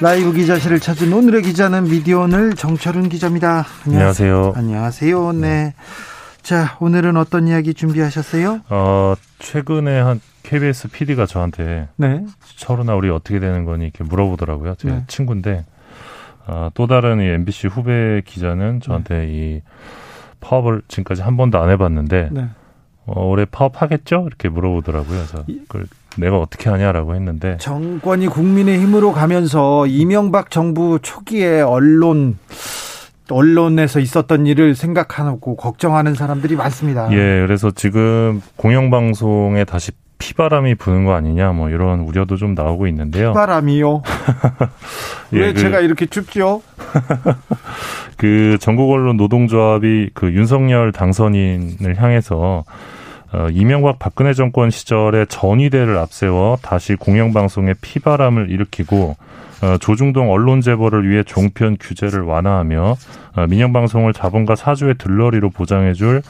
라이브 기자실을 찾은 오늘의 기자는 미디어오늘 정철은 기자입니다. 안녕하세요. 안녕하세요. 네. 자, 오늘은 어떤 이야기 준비하셨어요? 어, 최근에 한 KBS PD가 저한테 네. 철우나 우리 어떻게 되는 거니 이렇게 물어보더라고요. 제 네. 친구인데 어, 또 다른 이 MBC 후배 기자는 저한테 네. 이 파업을 지금까지 한 번도 안 해봤는데 네. 어, 올해 파업하겠죠? 이렇게 물어보더라고요. 그래서 그걸 내가 어떻게 하냐라고 했는데 정권이 국민의 힘으로 가면서 이명박 정부 초기에 언론 언론에서 있었던 일을 생각하고 걱정하는 사람들이 많습니다. 예, 그래서 지금 공영방송에 다시 피바람이 부는 거 아니냐, 뭐 이런 우려도 좀 나오고 있는데요. 피바람이요? 예, 왜 그, 제가 이렇게 춥죠? 그 전국 언론 노동조합이 그 윤석열 당선인을 향해서 어, 이명박 박근혜 정권 시절에 전위대를 앞세워 다시 공영방송에 피바람을 일으키고 어, 조중동 언론 재벌을 위해 종편 규제를 완화하며 어, 민영방송을 자본가 사주의 들러리로 보장해줄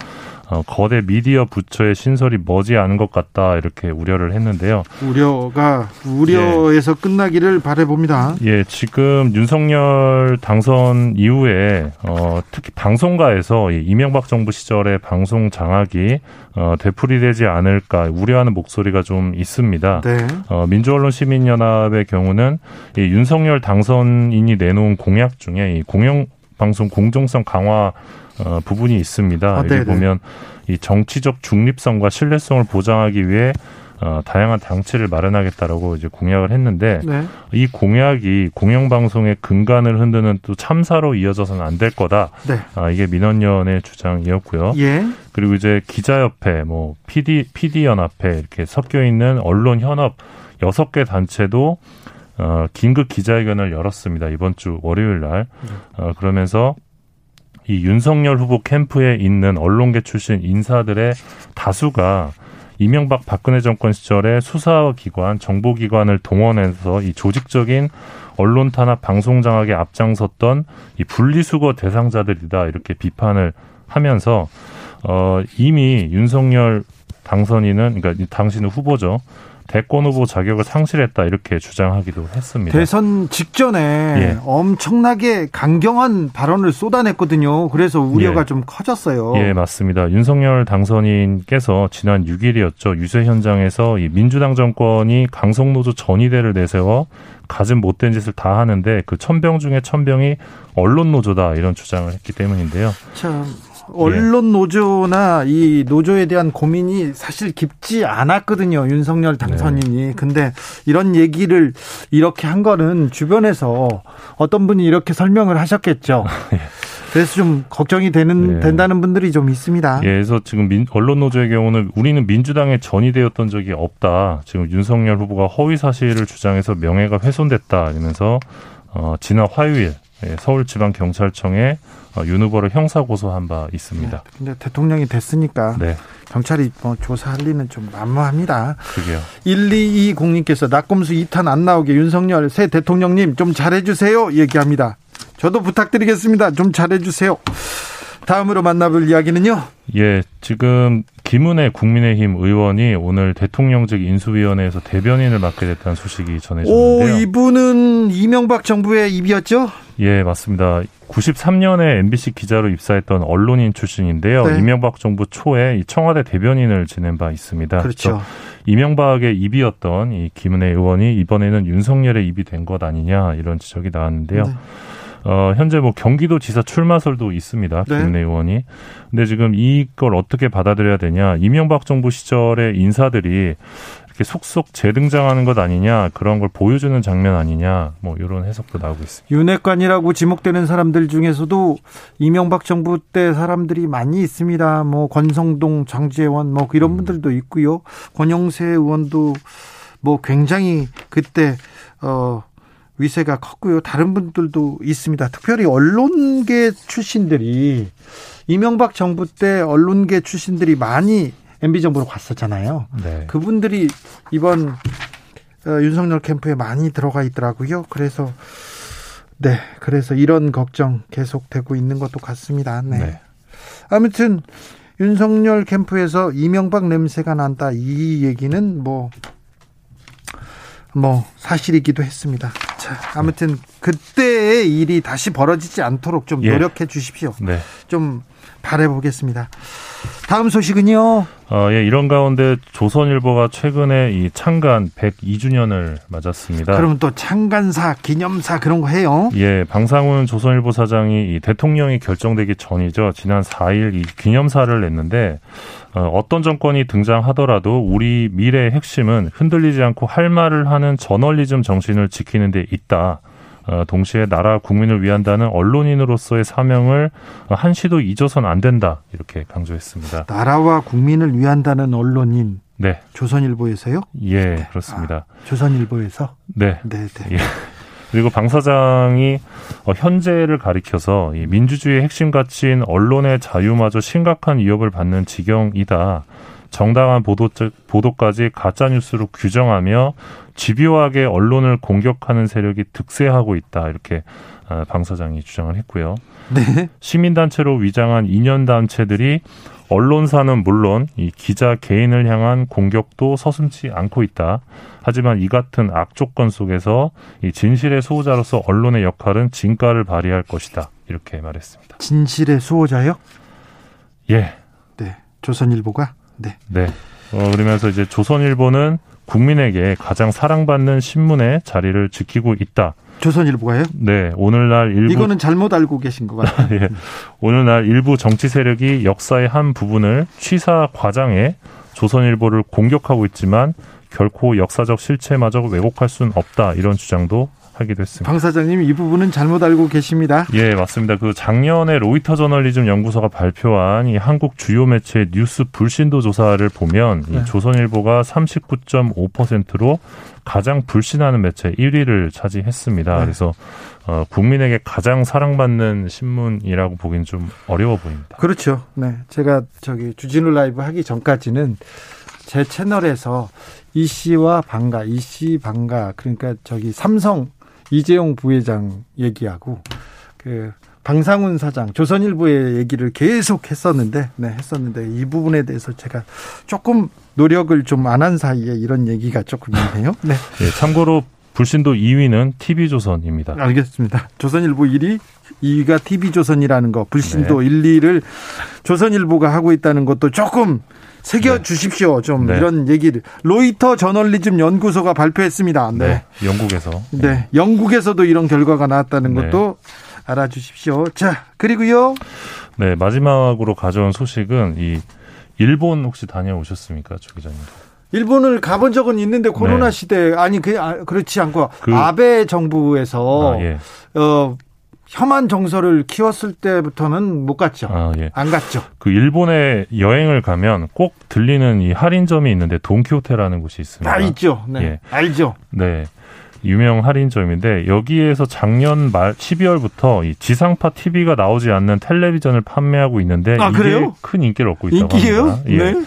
어, 거대 미디어 부처의 신설이 머지않은 것 같다 이렇게 우려를 했는데요. 우려가 우려에서 예. 끝나기를 바래봅니다. 예, 지금 윤석열 당선 이후에 어, 특히 방송가에서 이명박 정부 시절의 방송 장악이 어, 되풀이되지 않을까 우려하는 목소리가 좀 있습니다. 네. 어, 민주언론 시민연합의 경우는 이 윤석열 당선인이 내놓은 공약 중에 이 공영 방송 공정성 강화 어, 부분이 있습니다. 아, 여기 보면 이 정치적 중립성과 신뢰성을 보장하기 위해 어, 다양한 장치를 마련하겠다라고 이제 공약을 했는데 네. 이 공약이 공영방송의 근간을 흔드는 또 참사로 이어져서는 안 될 거다. 네. 아, 이게 민원연의 주장이었고요. 예. 그리고 이제 기자협회, 뭐 PD PD 연합회 이렇게 섞여 있는 언론 현업 여섯 개 단체도 어, 긴급 기자회견을 열었습니다. 이번 주 월요일 날. 네. 어, 그러면서 이 윤석열 후보 캠프에 있는 언론계 출신 인사들의 다수가 이명박 박근혜 정권 시절에 수사기관, 정보기관을 동원해서 이 조직적인 언론 탄압, 방송 장악에 앞장섰던 이 분리수거 대상자들이다 이렇게 비판을 하면서 어 이미 윤석열 당선인은 그러니까 당신은 후보죠. 대권 후보 자격을 상실했다 이렇게 주장하기도 했습니다. 대선 직전에 예. 엄청나게 강경한 발언을 쏟아냈거든요. 그래서 우려가 예. 좀 커졌어요. 예, 맞습니다. 윤석열 당선인께서 지난 6일이었죠. 유세 현장에서 이 민주당 정권이 강성노조 전위대를 내세워 가진 못된 짓을 다 하는데 그 천병 중에 천병이 언론 노조다 이런 주장을 했기 때문인데요. 참 언론 노조나 이 노조에 대한 고민이 사실 깊지 않았거든요. 윤석열 당선인이. 네. 근데 이런 얘기를 이렇게 한 거는 주변에서 어떤 분이 이렇게 설명을 하셨겠죠. 예. 그래서 좀 걱정이 되는 네. 된다는 분들이 좀 있습니다. 예, 그래서 지금 민, 언론 노조의 경우는 우리는 민주당에 전이 되었던 적이 없다. 지금 윤석열 후보가 허위 사실을 주장해서 명예가 훼손됐다. 이러면서 어, 지난 화요일 예, 서울지방경찰청에 어, 윤 후보를 형사 고소한 바 있습니다. 네, 근데 대통령이 됐으니까 네. 경찰이 뭐 조사할 리는 좀 만무합니다. 그게요. 1220님께서 낙검수 2탄 안 나오게 윤석열 새 대통령님 좀 잘해주세요 얘기합니다. 저도 부탁드리겠습니다. 좀 잘해주세요. 다음으로 만나볼 이야기는요. 예, 지금 김은혜 국민의힘 의원이 오늘 대통령직 인수위원회에서 대변인을 맡게 됐다는 소식이 전해졌는데요. 오, 이분은 이명박 정부의 입이었죠? 예, 맞습니다. 93년에 MBC 기자로 입사했던 언론인 출신인데요. 네. 이명박 정부 초에 청와대 대변인을 지낸 바 있습니다. 그렇죠. 이명박의 입이었던 이 김은혜 의원이 이번에는 윤석열의 입이 된 것 아니냐 이런 지적이 나왔는데요. 네. 어, 현재 뭐 경기도지사 출마설도 있습니다. 네. 김은혜 의원이. 근데 지금 이걸 어떻게 받아들여야 되냐. 이명박 정부 시절의 인사들이 이렇게 속속 재등장하는 것 아니냐 그런 걸 보여주는 장면 아니냐 뭐 이런 해석도 나오고 있습니다. 윤핵관이라고 지목되는 사람들 중에서도 이명박 정부 때 사람들이 많이 있습니다. 뭐 권성동, 장재원 뭐 이런 음. 분들도 있고요. 권영세 의원도 뭐 굉장히 그때 어 위세가 컸고요. 다른 분들도 있습니다. 특별히 언론계 출신들이 이명박 정부 때 언론계 출신들이 많이 MB 정부로 갔었잖아요. 네. 그분들이 이번 어, 윤석열 캠프에 많이 들어가 있더라고요. 그래서 네, 그래서 이런 걱정 계속되고 있는 것도 같습니다. 네. 네. 아무튼 윤석열 캠프에서 이명박 냄새가 난다 이 얘기는 뭐뭐 뭐 사실이기도 했습니다. 자, 아무튼 그때의 일이 다시 벌어지지 않도록 좀 예. 노력해 주십시오. 네. 좀 바래 보겠습니다. 다음 소식은요. 어, 예, 이런 가운데 조선일보가 최근에 이 창간 102주년을 맞았습니다. 그러면 또 창간사, 기념사 그런 거 해요? 예, 방상훈 조선일보 사장이 이 대통령이 결정되기 전이죠. 지난 4일 이 기념사를 냈는데 어, 어떤 정권이 등장하더라도 우리 미래의 핵심은 흔들리지 않고 할 말을 하는 저널리즘 정신을 지키는 데 있다. 어, 동시에 나라 국민을 위한다는 언론인으로서의 사명을 한시도 잊어선 안 된다 이렇게 강조했습니다. 나라와 국민을 위한다는 언론인. 네. 조선일보에서요? 예, 그렇습니다. 아, 조선일보에서? 네. 네, 네. 예. 그리고 방 사장이 어, 현재를 가리켜서 이 민주주의의 핵심 가치인 언론의 자유마저 심각한 위협을 받는 지경이다. 정당한 보도, 보도까지 가짜 뉴스로 규정하며 집요하게 언론을 공격하는 세력이 득세하고 있다 이렇게 아, 방 사장이 주장을 했고요. 네. 시민단체로 위장한 인연단체들이 언론사는 물론 이 기자 개인을 향한 공격도 서슴지 않고 있다. 하지만 이 같은 악조건 속에서 이 진실의 수호자로서 언론의 역할은 진가를 발휘할 것이다. 이렇게 말했습니다. 진실의 수호자요? 예. 네. 조선일보가 네. 네. 어, 그러면서 이제 조선일보는 국민에게 가장 사랑받는 신문의 자리를 지키고 있다. 조선일보가요? 네, 오늘날 일부 이거는 잘못 알고 계신 것 같아요. 예, 오늘날 일부 정치 세력이 역사의 한 부분을 취사 과장해 조선일보를 공격하고 있지만 결코 역사적 실체마저 왜곡할 수는 없다 이런 주장도 하기도 했습니다. 방 사장님 이 부분은 잘못 알고 계십니다. 예, 맞습니다. 그 작년에 로이터 저널리즘 연구소가 발표한 이 한국 주요 매체 뉴스 불신도 조사를 보면 네. 이 조선일보가 39.5%로 가장 불신하는 매체 1위를 차지했습니다. 네. 그래서 어, 국민에게 가장 사랑받는 신문이라고 보기는 좀 어려워 보입니다. 그렇죠. 네, 제가 저기 주진우 라이브 하기 전까지는 제 채널에서 이 씨와 방가, 이씨 방가, 그러니까 저기 삼성 이재용 부회장 얘기하고 그 방상훈 사장 조선일보의 얘기를 계속 했었는데 네 했었는데 이 부분에 대해서 제가 조금 노력을 좀 안 한 사이에 이런 얘기가 조금 있네요. 네. 네 참고로 불신도 2위는 TV조선입니다. 알겠습니다. 조선일보 1위, 2위가 TV조선이라는 거, 불신도 네. 1, 2를 조선일보가 하고 있다는 것도 조금 새겨 네. 주십시오. 좀 네. 이런 얘기를 로이터 저널리즘 연구소가 발표했습니다. 네. 네. 영국에서. 네. 영국에서도 이런 결과가 나왔다는 네. 것도 알아 주십시오. 자, 그리고요. 네, 마지막으로 가져온 소식은 이 일본 혹시 다녀오셨습니까, 조 기자님? 일본을 가본 적은 있는데 코로나 네. 시대 아니 그 아, 그렇지 않고 그, 아베 정부에서 아, 예. 어 혐한 정서를 키웠을 때부터는 못 갔죠. 아, 예. 안 갔죠. 그 일본에 여행을 가면 꼭 들리는 이 할인점이 있는데 돈키호테라는 곳이 있습니다. 아, 있죠. 네. 예. 알죠. 네. 유명 할인점인데 여기에서 작년 말 12월부터 이 지상파 TV가 나오지 않는 텔레비전을 판매하고 있는데 아, 이게 그래요? 큰 인기를 얻고 있다고 인기예요? 합니다. 예. 네.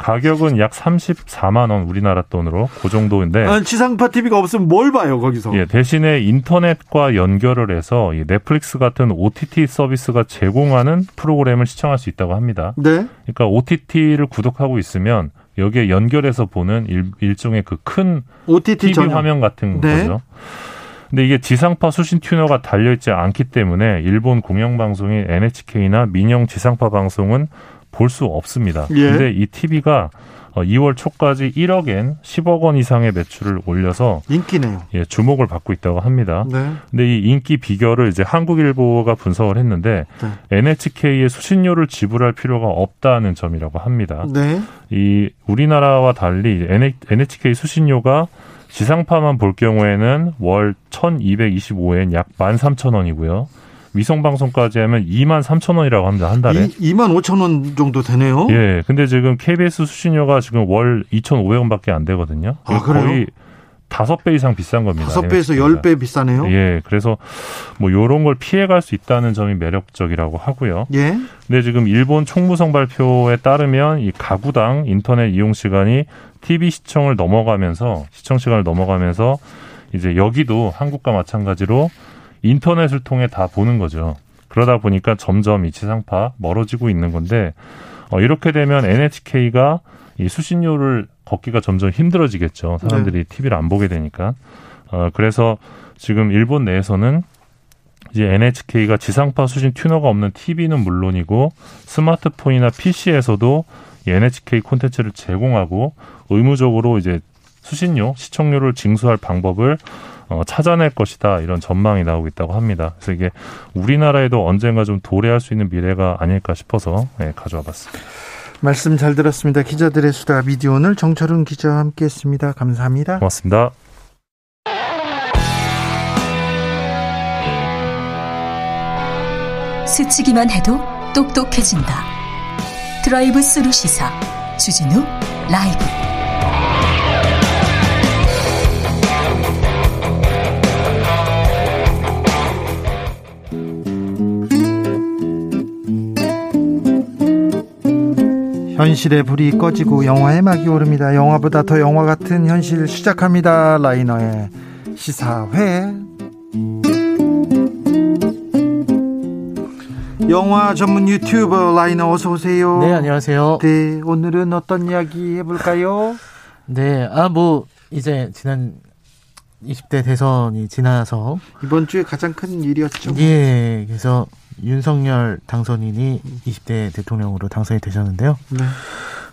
가격은 약 34만 원 우리나라 돈으로 그 정도인데 아, 지상파 TV가 없으면 뭘 봐요 거기서? 예, 대신에 인터넷과 연결을 해서 이 넷플릭스 같은 OTT 서비스가 제공하는 프로그램을 시청할 수 있다고 합니다. 네. 그러니까 OTT를 구독하고 있으면 여기에 연결해서 보는 일, 종의 그 큰 OTT TV 전용. 화면 같은 네. 거죠. 근데 이게 지상파 수신 튜너가 달려있지 않기 때문에 일본 공영방송인 NHK나 민영 지상파 방송은 볼 수 없습니다. 예. 근데 이 TV가 2월 어, 초까지 1억엔 10억 원 이상의 매출을 올려서 인기네요. 예, 주목을 받고 있다고 합니다. 네. 근데 이 인기 비결을 이제 한국일보가 분석을 했는데 네. NHK의 수신료를 지불할 필요가 없다는 점이라고 합니다. 네. 이 우리나라와 달리 NHK 수신료가 지상파만 볼 경우에는 월 1,225엔 약 13,000원이고요. 위성 방송까지 하면 2만 3천 원이라고 합니다 한 달에. 2, 만 5천 원 정도 되네요. 예. 근데 지금 KBS 수신료가 지금 월 2,500원밖에 안 되거든요. 아, 거의 다섯 배 이상 비싼 겁니다. 다섯 배에서 열 배 비싸네요. 예, 그래서 뭐 요런 걸 피해갈 수 있다는 점이 매력적이라고 하고요. 예. 근데 지금 일본 총무성 발표에 따르면 이 가구당 인터넷 이용 시간이 TV 시청을 넘어가면서 시청 시간을 넘어가면서 이제 여기도 한국과 마찬가지로 인터넷을 통해 다 보는 거죠. 그러다 보니까 점점 이 지상파 멀어지고 있는 건데 어, 이렇게 되면 NHK가 이 수신료를 걷기가 점점 힘들어지겠죠. 사람들이 네. TV를 안 보게 되니까. 어, 그래서 지금 일본 내에서는 이제 NHK가 지상파 수신 튜너가 없는 TV는 물론이고 스마트폰이나 PC에서도 NHK 콘텐츠를 제공하고 의무적으로 이제 수신료, 시청료를 징수할 방법을 어, 찾아낼 것이다 이런 전망이 나오고 있다고 합니다. 그래서 이게 우리나라에도 언젠가 좀 도래할 수 있는 미래가 아닐까 싶어서 네, 가져와 봤습니다. 말씀 잘 들었습니다. 기자들의 수다 미디어 오늘 정철훈 기자와 함께했습니다. 감사합니다. 고맙습니다. 스치기만 해도 똑똑해진다. 드라이브 스루 시사 주진우 라이브. 현실의 불이 꺼지고 영화의 막이 오릅니다. 영화보다 더 영화 같은 현실 시작합니다. 라이너의 시사회. 영화 전문 유튜버 라이너 어서 오세요. 네, 안녕하세요. 네, 오늘은 어떤 이야기 해볼까요? 네, 아, 뭐, 이제 지난 20대 대선이 지나서. 이번 주에 가장 큰 일이었죠. 예, 그래서 윤석열 당선인이 20대 대통령으로 당선이 되셨는데요. 네.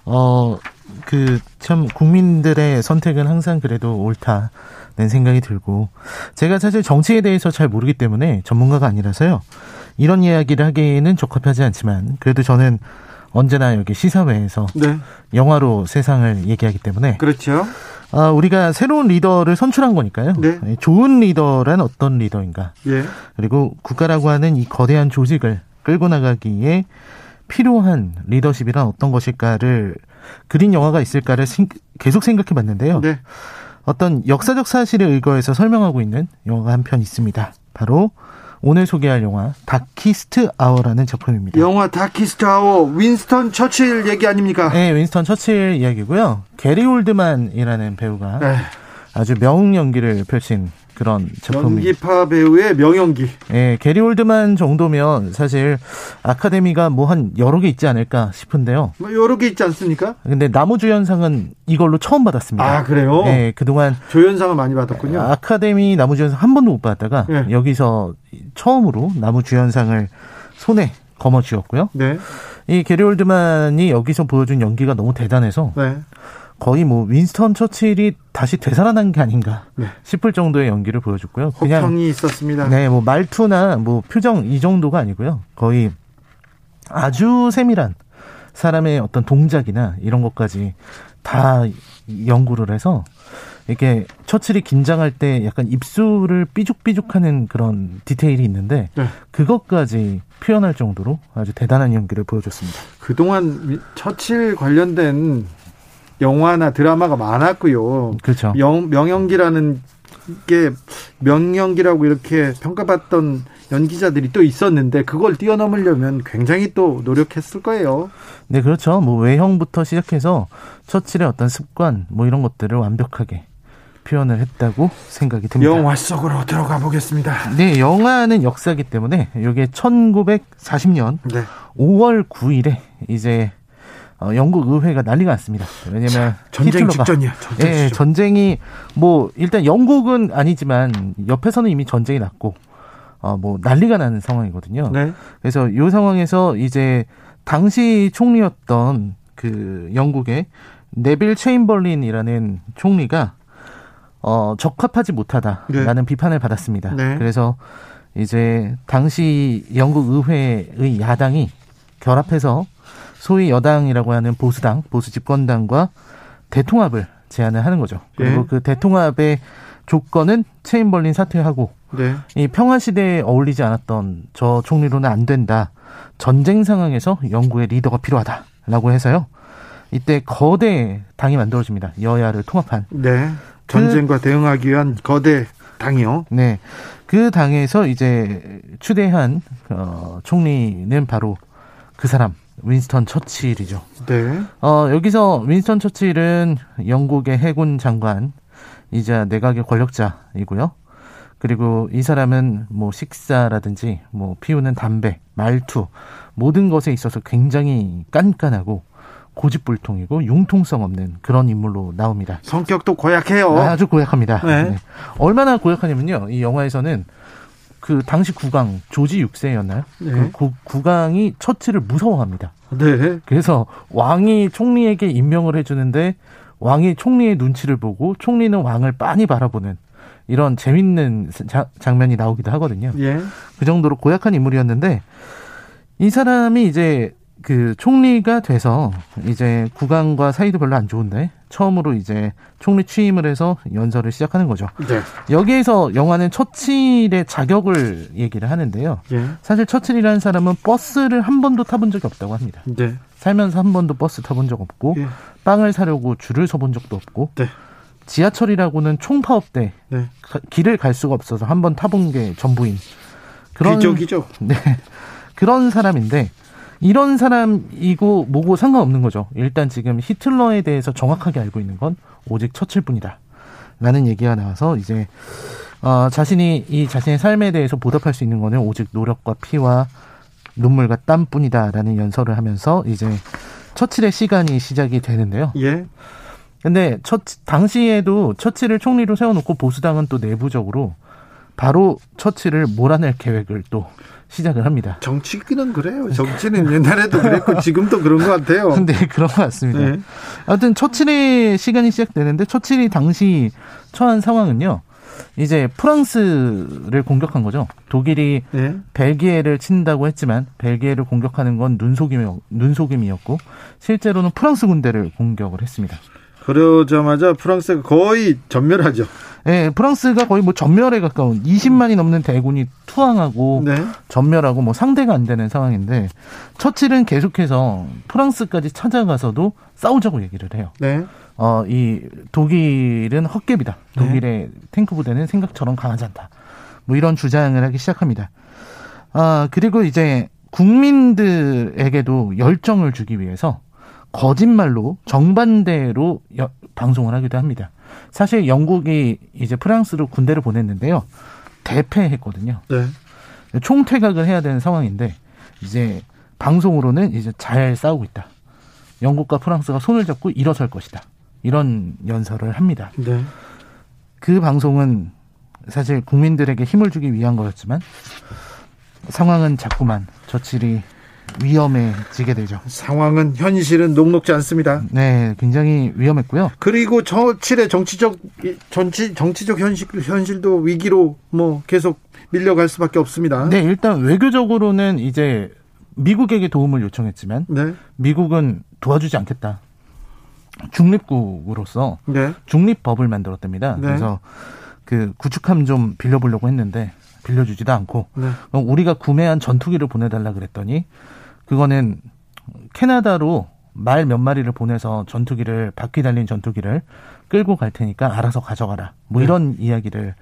어, 그, 참, 국민들의 선택은 항상 그래도 옳다는 생각이 들고, 제가 사실 정치에 대해서 잘 모르기 때문에 전문가가 아니라서요. 이런 이야기를 하기에는 적합하지 않지만, 그래도 저는 언제나 여기 시사회에서 네. 영화로 세상을 얘기하기 때문에. 그렇죠. 아, 우리가 새로운 리더를 선출한 거니까요. 네. 네. 좋은 리더란 어떤 리더인가. 예. 그리고 국가라고 하는 이 거대한 조직을 끌고 나가기에 필요한 리더십이란 어떤 것일까를 그린 영화가 있을까를 계속 생각해 봤는데요. 네. 어떤 역사적 사실에 의거해서 설명하고 있는 영화가 한 편 있습니다. 바로 오늘 소개할 영화 Darkest Hour라는 작품입니다. 영화 Darkest 아워 윈스턴 처칠 얘기 아닙니까? 네, 윈스턴 처칠 이야기고요. 게리 올드만이라는 배우가 에이. 네. 아주 명 연기를 펼친 그런 작품입니다. 연기파 배우의 명연기. 예, 게리 올드만 정도면 사실 아카데미가 뭐 한 여러 개 있지 않을까 싶은데요. 뭐 여러 개 있지 않습니까? 근데 남우주연상은 이걸로 처음 받았습니다. 아, 그래요? 예, 그동안 조연상을 많이 받았군요. 아카데미 남우주연상 한 번도 못 받다가 예. 여기서 처음으로 나무주연상을 손에 거머쥐었고요. 네. 이 게리 올드만이 여기서 보여준 연기가 너무 대단해서 네. 거의 뭐 윈스턴 처칠이 다시 되살아난 게 아닌가 네. 싶을 정도의 연기를 보여줬고요. 그냥 호평이 있었습니다. 네, 뭐 말투나 뭐 표정 이 정도가 아니고요. 거의 아주 세밀한 사람의 어떤 동작이나 이런 것까지 다 연구를 해서 이렇게 처칠이 긴장할 때 약간 입술을 삐죽삐죽하는 그런 디테일이 있는데 네. 그것까지 표현할 정도로 아주 대단한 연기를 보여줬습니다. 그동안 처칠 관련된 영화나 드라마가 많았고요. 그렇죠. 영, 명연기라는 게 명연기라고 이렇게 평가받던 연기자들이 또 있었는데 그걸 뛰어넘으려면 굉장히 또 노력했을 거예요. 네, 그렇죠. 뭐 외형부터 시작해서 처칠의 어떤 습관 뭐 이런 것들을 완벽하게 표현을 했다고 생각이 듭니다. 영화 속으로 들어가 보겠습니다. 네, 영화는 역사기 때문에 이게 1940년 네. 5월 9일에 이제 어, 영국 의회가 난리가 났습니다. 왜냐면 전쟁 직전이야. 전쟁 예, 전쟁이 뭐 일단 영국은 아니지만 옆에서는 이미 전쟁이 났고 어, 뭐 난리가 나는 상황이거든요. 네. 그래서 이 상황에서 이제 당시 총리였던 그 영국의 네빌 체임벌린이라는 총리가 어, 적합하지 못하다라는 네. 비판을 받았습니다. 네. 그래서 이제 당시 영국 의회의 야당이 결합해서 소위 여당이라고 하는 보수당, 보수 집권당과 대통합을 제안을 하는 거죠. 그리고 네. 그 대통합의 조건은 체임벌린 사퇴하고 네. 이 평화 시대에 어울리지 않았던 저 총리로는 안 된다. 전쟁 상황에서 영국의 리더가 필요하다라고 해서요. 이때 거대 당이 만들어집니다. 여야를 통합한. 네. 전쟁과 그, 대응하기 위한 거대 당이요. 네. 그 당에서 이제 추대한 어, 총리는 바로 그 사람 윈스턴 처칠이죠. 네. 어, 여기서 윈스턴 처칠은 영국의 해군 장관 이자 내각의 권력자이고요. 그리고 이 사람은 뭐 식사라든지 뭐 피우는 담배, 말투 모든 것에 있어서 굉장히 깐깐하고 고집불통이고 융통성 없는 그런 인물로 나옵니다. 성격도 고약해요. 아주 고약합니다. 네. 네. 얼마나 고약하냐면요. 이 영화에서는 그 당시 국왕 조지 6세였나요? 네. 그 국왕이 처치를 무서워합니다. 네. 그래서 왕이 총리에게 임명을 해주는데 왕이 총리의 눈치를 보고 총리는 왕을 빤히 바라보는 이런 재밌는 자, 장면이 나오기도 하거든요. 예. 그 정도로 고약한 인물이었는데 이 사람이 이제 그 총리가 돼서 이제 국왕과 사이도 별로 안 좋은데 처음으로 이제 총리 취임을 해서 연설을 시작하는 거죠. 네. 여기에서 영화는 처칠의 자격을 얘기를 하는데요. 예. 사실 처칠이라는 사람은 버스를 한 번도 타본 적이 없다고 합니다. 네. 살면서 한 번도 버스 타본 적 없고 예. 빵을 사려고 줄을 서본 적도 없고 네. 지하철이라고는 총파업 때 네. 길을 갈 수가 없어서 한 번 타본 게 전부인 그런 귀족이죠. 네. 그런 사람인데 이런 사람이고 뭐고 상관없는 거죠. 일단 지금 히틀러에 대해서 정확하게 알고 있는 건 오직 처칠뿐이다. 라는 얘기가 나와서 이제 어, 자신이 이 자신의 삶에 대해서 보답할 수 있는 거는 오직 노력과 피와 눈물과 땀뿐이다라는 연설을 하면서 이제 처칠의 시간이 시작이 되는데요. 예. 근데 첫 당시에도 처칠을 총리로 세워놓고 보수당은 또 내부적으로 바로 처칠을 몰아낼 계획을 또 시작을 합니다. 정치는 그래요. 정치는 옛날에도 그랬고 지금도 그런 것 같아요. 근데 그런 것 같습니다. 네. 아무튼 처칠의 시간이 시작되는데 처칠이 당시 처한 상황은요. 이제 프랑스를 공격한 거죠. 독일이 네. 벨기에를 친다고 했지만 벨기에를 공격하는 건 눈속임이, 눈속임이었고 실제로는 프랑스 군대를 공격을 했습니다. 그러자마자 프랑스가 거의 전멸하죠. 예, 프랑스가 거의 뭐 전멸에 가까운 20만이 넘는 대군이 투항하고 네. 전멸하고 뭐 상대가 안 되는 상황인데 처칠은 계속해서 프랑스까지 찾아가서도 싸우자고 얘기를 해요. 네. 어, 이 독일은 헛개비다. 네. 독일의 네. 탱크 부대는 생각처럼 강하지 않다. 뭐 이런 주장을 하기 시작합니다. 아, 그리고 이제 국민들에게도 열정을 주기 위해서 거짓말로 정반대로 여, 방송을 하기도 합니다. 사실 영국이 이제 프랑스로 군대를 보냈는데요. 대패했거든요. 네. 총퇴각을 해야 되는 상황인데 이제 방송으로는 이제 잘 싸우고 있다. 영국과 프랑스가 손을 잡고 일어설 것이다. 이런 연설을 합니다. 네. 그 방송은 사실 국민들에게 힘을 주기 위한 거였지만 상황은 자꾸만 저칠이 위험해지게 되죠. 상황은 현실은 녹록지 않습니다. 네, 굉장히 위험했고요. 그리고 저칠의 정치적 정치 정치적 현실 현실도 위기로 뭐 계속 밀려갈 수밖에 없습니다. 네, 일단 외교적으로는 이제 미국에게 도움을 요청했지만 네. 미국은 도와주지 않겠다. 중립국으로서 네. 중립법을 만들었답니다. 네. 그래서 그 구축함 좀 빌려보려고 했는데 빌려주지도 않고 네. 우리가 구매한 전투기를 보내달라 그랬더니 그거는 캐나다로 말 몇 마리를 보내서 전투기를 바퀴 달린 전투기를 끌고 갈 테니까 알아서 가져가라. 뭐 네. 이런 이야기를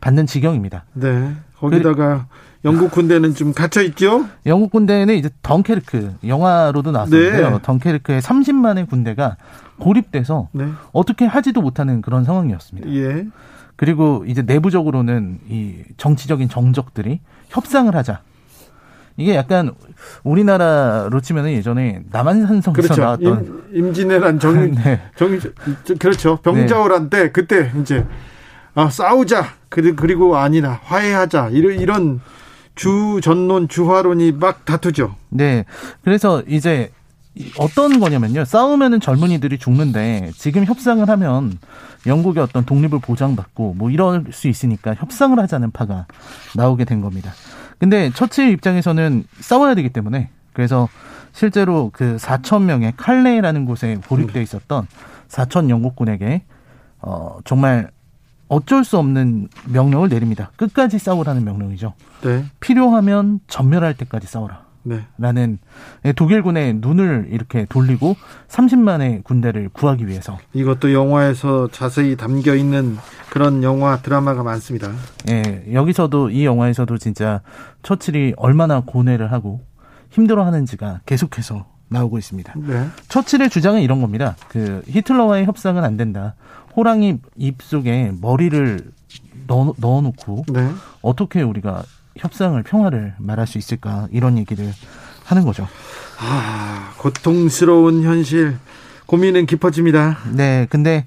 받는 지경입니다. 네. 거기다가 그, 영국 군대는 좀 갇혀 있죠? 영국 군대는 이제 덩케르크 영화로도 나왔는데요. 네. 덩케르크의 30만의 군대가 고립돼서 네. 어떻게 하지도 못하는 그런 상황이었습니다. 예. 그리고 이제 내부적으로는 이 정치적인 정적들이 협상을 하자. 이게 약간 우리나라로 치면은 예전에 남한산성에서 그렇죠. 나왔던 임, 진왜란 정, 네. 정, 그렇죠. 병자호란 때 그때 이제 아 싸우자 그리고 아니나 화해하자 이런 이런 주 전론 주화론이 막 다투죠. 네. 그래서 이제 어떤 거냐면요. 싸우면은 젊은이들이 죽는데 지금 협상을 하면 영국의 어떤 독립을 보장받고 뭐 이럴 수 있으니까 협상을 하자는 파가 나오게 된 겁니다. 근데 처칠 입장에서는 싸워야 되기 때문에 그래서 실제로 그 4천 명의 칼레라는 곳에 고립돼 있었던 4천 영국군에게 어 정말 어쩔 수 없는 명령을 내립니다. 끝까지 싸우라는 명령이죠. 네. 필요하면 전멸할 때까지 싸워라. 라는 네. 독일군의 눈을 이렇게 돌리고 30만의 군대를 구하기 위해서 이것도 영화에서 자세히 담겨 있는 그런 영화 드라마가 많습니다. 예, 여기서도 이 영화에서도 진짜 처칠이 얼마나 고뇌를 하고 힘들어하는지가 계속해서 나오고 있습니다. 네. 처칠의 주장은 이런 겁니다. 그 히틀러와의 협상은 안 된다. 호랑이 입 속에 머리를 넣어, 넣어놓고 네. 어떻게 우리가 협상을 평화를 말할 수 있을까 이런 얘기를 하는 거죠. 아, 고통스러운 현실 고민은 깊어집니다. 네, 근데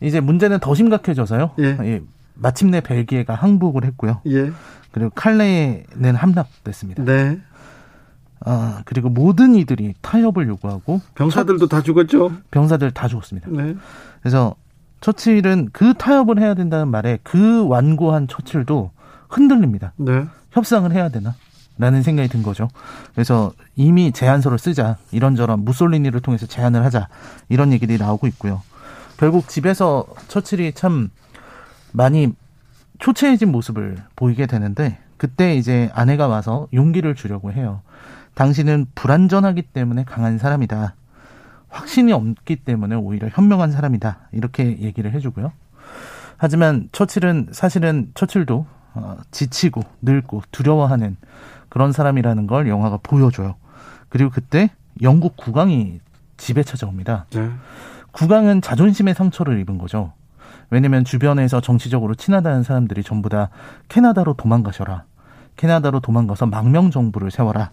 이제 문제는 더 심각해져서요. 예. 예 마침내 벨기에가 항복을 했고요. 예. 그리고 칼레는 함락됐습니다. 네. 아, 그리고 모든 이들이 타협을 요구하고 병사들도 다 죽었죠. 병사들 다 죽었습니다. 네. 그래서 처칠은 그 타협을 해야 된다는 말에 그 완고한 처칠도 흔들립니다. 네. 협상을 해야 되나? 라는 생각이 든 거죠. 그래서 이미 제안서를 쓰자. 이런저런 무솔리니를 통해서 제안을 하자. 이런 얘기들이 나오고 있고요. 결국 집에서 처칠이 참 많이 초췌해진 모습을 보이게 되는데 그때 이제 아내가 와서 용기를 주려고 해요. 당신은 불완전하기 때문에 강한 사람이다. 확신이 없기 때문에 오히려 현명한 사람이다. 이렇게 얘기를 해주고요. 하지만 처칠은 사실은 처칠도 어, 지치고 늙고 두려워하는 그런 사람이라는 걸 영화가 보여줘요. 그리고 그때 영국 국왕이 집에 찾아옵니다. 네. 국왕은 자존심의 상처를 입은 거죠. 왜냐면 주변에서 정치적으로 친하다는 사람들이 전부 다 캐나다로 도망가셔라. 캐나다로 도망가서 망명 정부를 세워라.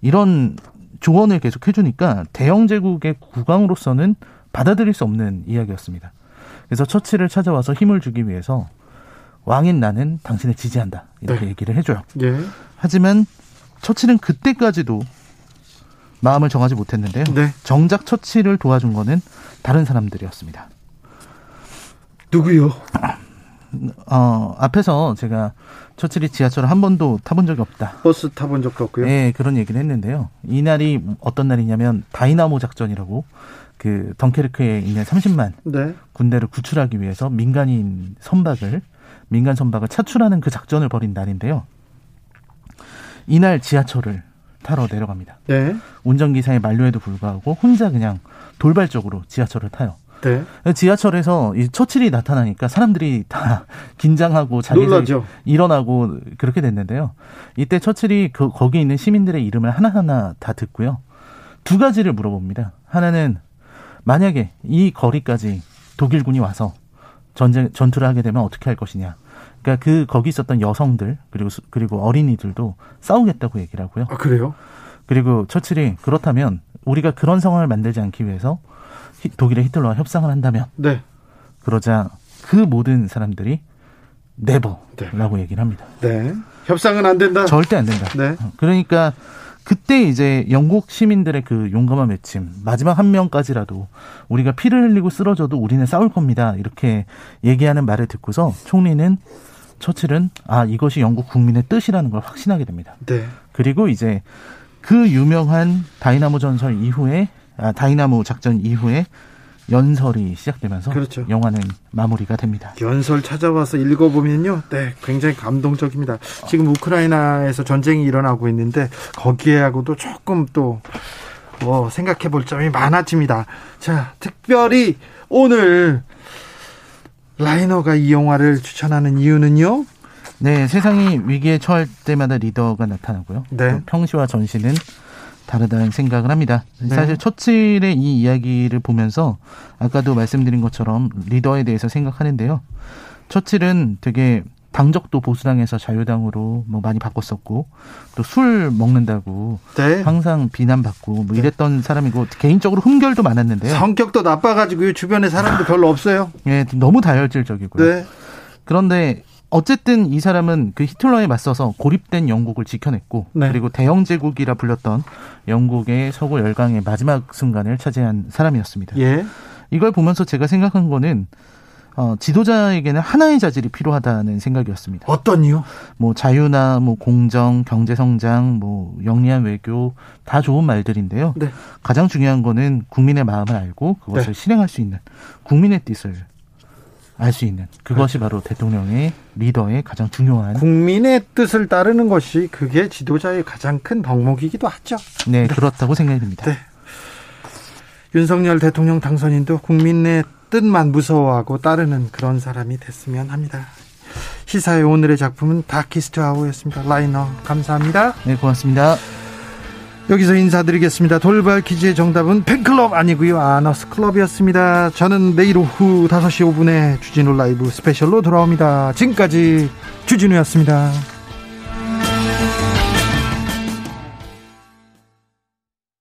이런 조언을 계속 해주니까 대영 제국의 국왕으로서는 받아들일 수 없는 이야기였습니다. 그래서 처치를 찾아와서 힘을 주기 위해서 왕인 나는 당신을 지지한다 이렇게 네. 얘기를 해줘요. 예. 하지만 처치는 그때까지도 마음을 정하지 못했는데요. 네. 정작 처치를 도와준 거는 다른 사람들이었습니다. 누구요? 어, 앞에서 제가 처칠이 지하철을 한 번도 타본 적이 없다. 버스 타본 적도 없고요. 네, 그런 얘기를 했는데요. 이 날이 어떤 날이냐면 다이나모 작전이라고 그 덩케르크에 있는 30만 네. 군대를 구출하기 위해서 민간인 선박을 민간 선박을 차출하는 그 작전을 벌인 날인데요. 이날 지하철을 타러 내려갑니다. 네. 운전기사의 만류에도 불구하고 혼자 그냥 돌발적으로 지하철을 타요. 네. 지하철에서 이 처칠이 나타나니까 사람들이 다 긴장하고 자기들 일어나고 그렇게 됐는데요. 이때 처칠이 그 거기 있는 시민들의 이름을 하나하나 다 듣고요. 두 가지를 물어봅니다. 하나는 만약에 이 거리까지 독일군이 와서 전쟁 전투를 하게 되면 어떻게 할 것이냐. 그러니까 그 거기 있었던 여성들 그리고 그리고 어린이들도 싸우겠다고 얘기를 하고요. 아 그래요? 그리고 처칠이 그렇다면 우리가 그런 상황을 만들지 않기 위해서 독일의 히틀러와 협상을 한다면 네. 그러자 그 모든 사람들이 네버라고 네. 얘기를 합니다. 네. 협상은 안 된다. 절대 안 된다. 네. 그러니까 그때 이제 영국 시민들의 그 용감한 외침 마지막 한 명까지라도 우리가 피를 흘리고 쓰러져도 우리는 싸울 겁니다. 이렇게 얘기하는 말을 듣고서 총리는 처칠은 아 이것이 영국 국민의 뜻이라는 걸 확신하게 됩니다. 네. 그리고 이제 그 유명한 다이나모 전설 이후에 아, 다이나모 작전 이후에 연설이 시작되면서 그렇죠. 영화는 마무리가 됩니다. 연설 찾아와서 읽어보면요, 네, 굉장히 감동적입니다. 지금 우크라이나에서 전쟁이 일어나고 있는데 거기에하고도 조금 또 뭐 생각해 볼 점이 많아집니다. 자, 특별히 오늘 라이너가 이 영화를 추천하는 이유는요? 네, 세상이 위기에 처할 때마다 리더가 나타나고요. 네. 평시와 전시는 다르다는 생각을 합니다. 네. 사실 처칠의 이 이야기를 보면서 아까도 말씀드린 것처럼 리더에 대해서 생각하는데요. 처칠은 되게 당적도 보수당에서 자유당으로 뭐 많이 바꿨었고 또 술 먹는다고 네. 항상 비난받고 뭐 네. 이랬던 사람이고 개인적으로 흠결도 많았는데요. 성격도 나빠가지고 주변에 사람도 별로 없어요. 예, 너무 다혈질적이고요. 네. 그런데 어쨌든 이 사람은 그 히틀러에 맞서서 고립된 영국을 지켜냈고 네. 그리고 대영 제국이라 불렸던 영국의 서구 열강의 마지막 순간을 차지한 사람이었습니다. 예. 이걸 보면서 제가 생각한 거는 어, 지도자에게는 하나의 자질이 필요하다는 생각이었습니다. 어떤 이유? 뭐 자유나 뭐 공정, 경제 성장, 뭐 영리한 외교 다 좋은 말들인데요. 네. 가장 중요한 거는 국민의 마음을 알고 그것을 네. 실행할 수 있는 국민의 뜻을 알 수 있는 그것이 바로 대통령의 리더의 가장 중요한 국민의 뜻을 따르는 것이 그게 지도자의 가장 큰 덕목이기도 하죠. 네, 네. 그렇다고 생각이 듭니다. 네. 윤석열 대통령 당선인도 국민의 뜻만 무서워하고 따르는 그런 사람이 됐으면 합니다. 시사회 오늘의 작품은 Darkest Hour였습니다. 라이너 감사합니다. 네, 고맙습니다. 여기서 인사드리겠습니다. 돌발 퀴즈의 정답은 팬클럽 아니고요. 아너스 클럽이었습니다. 저는 내일 오후 5시 5분에 주진우 라이브 스페셜로 돌아옵니다. 지금까지 주진우였습니다.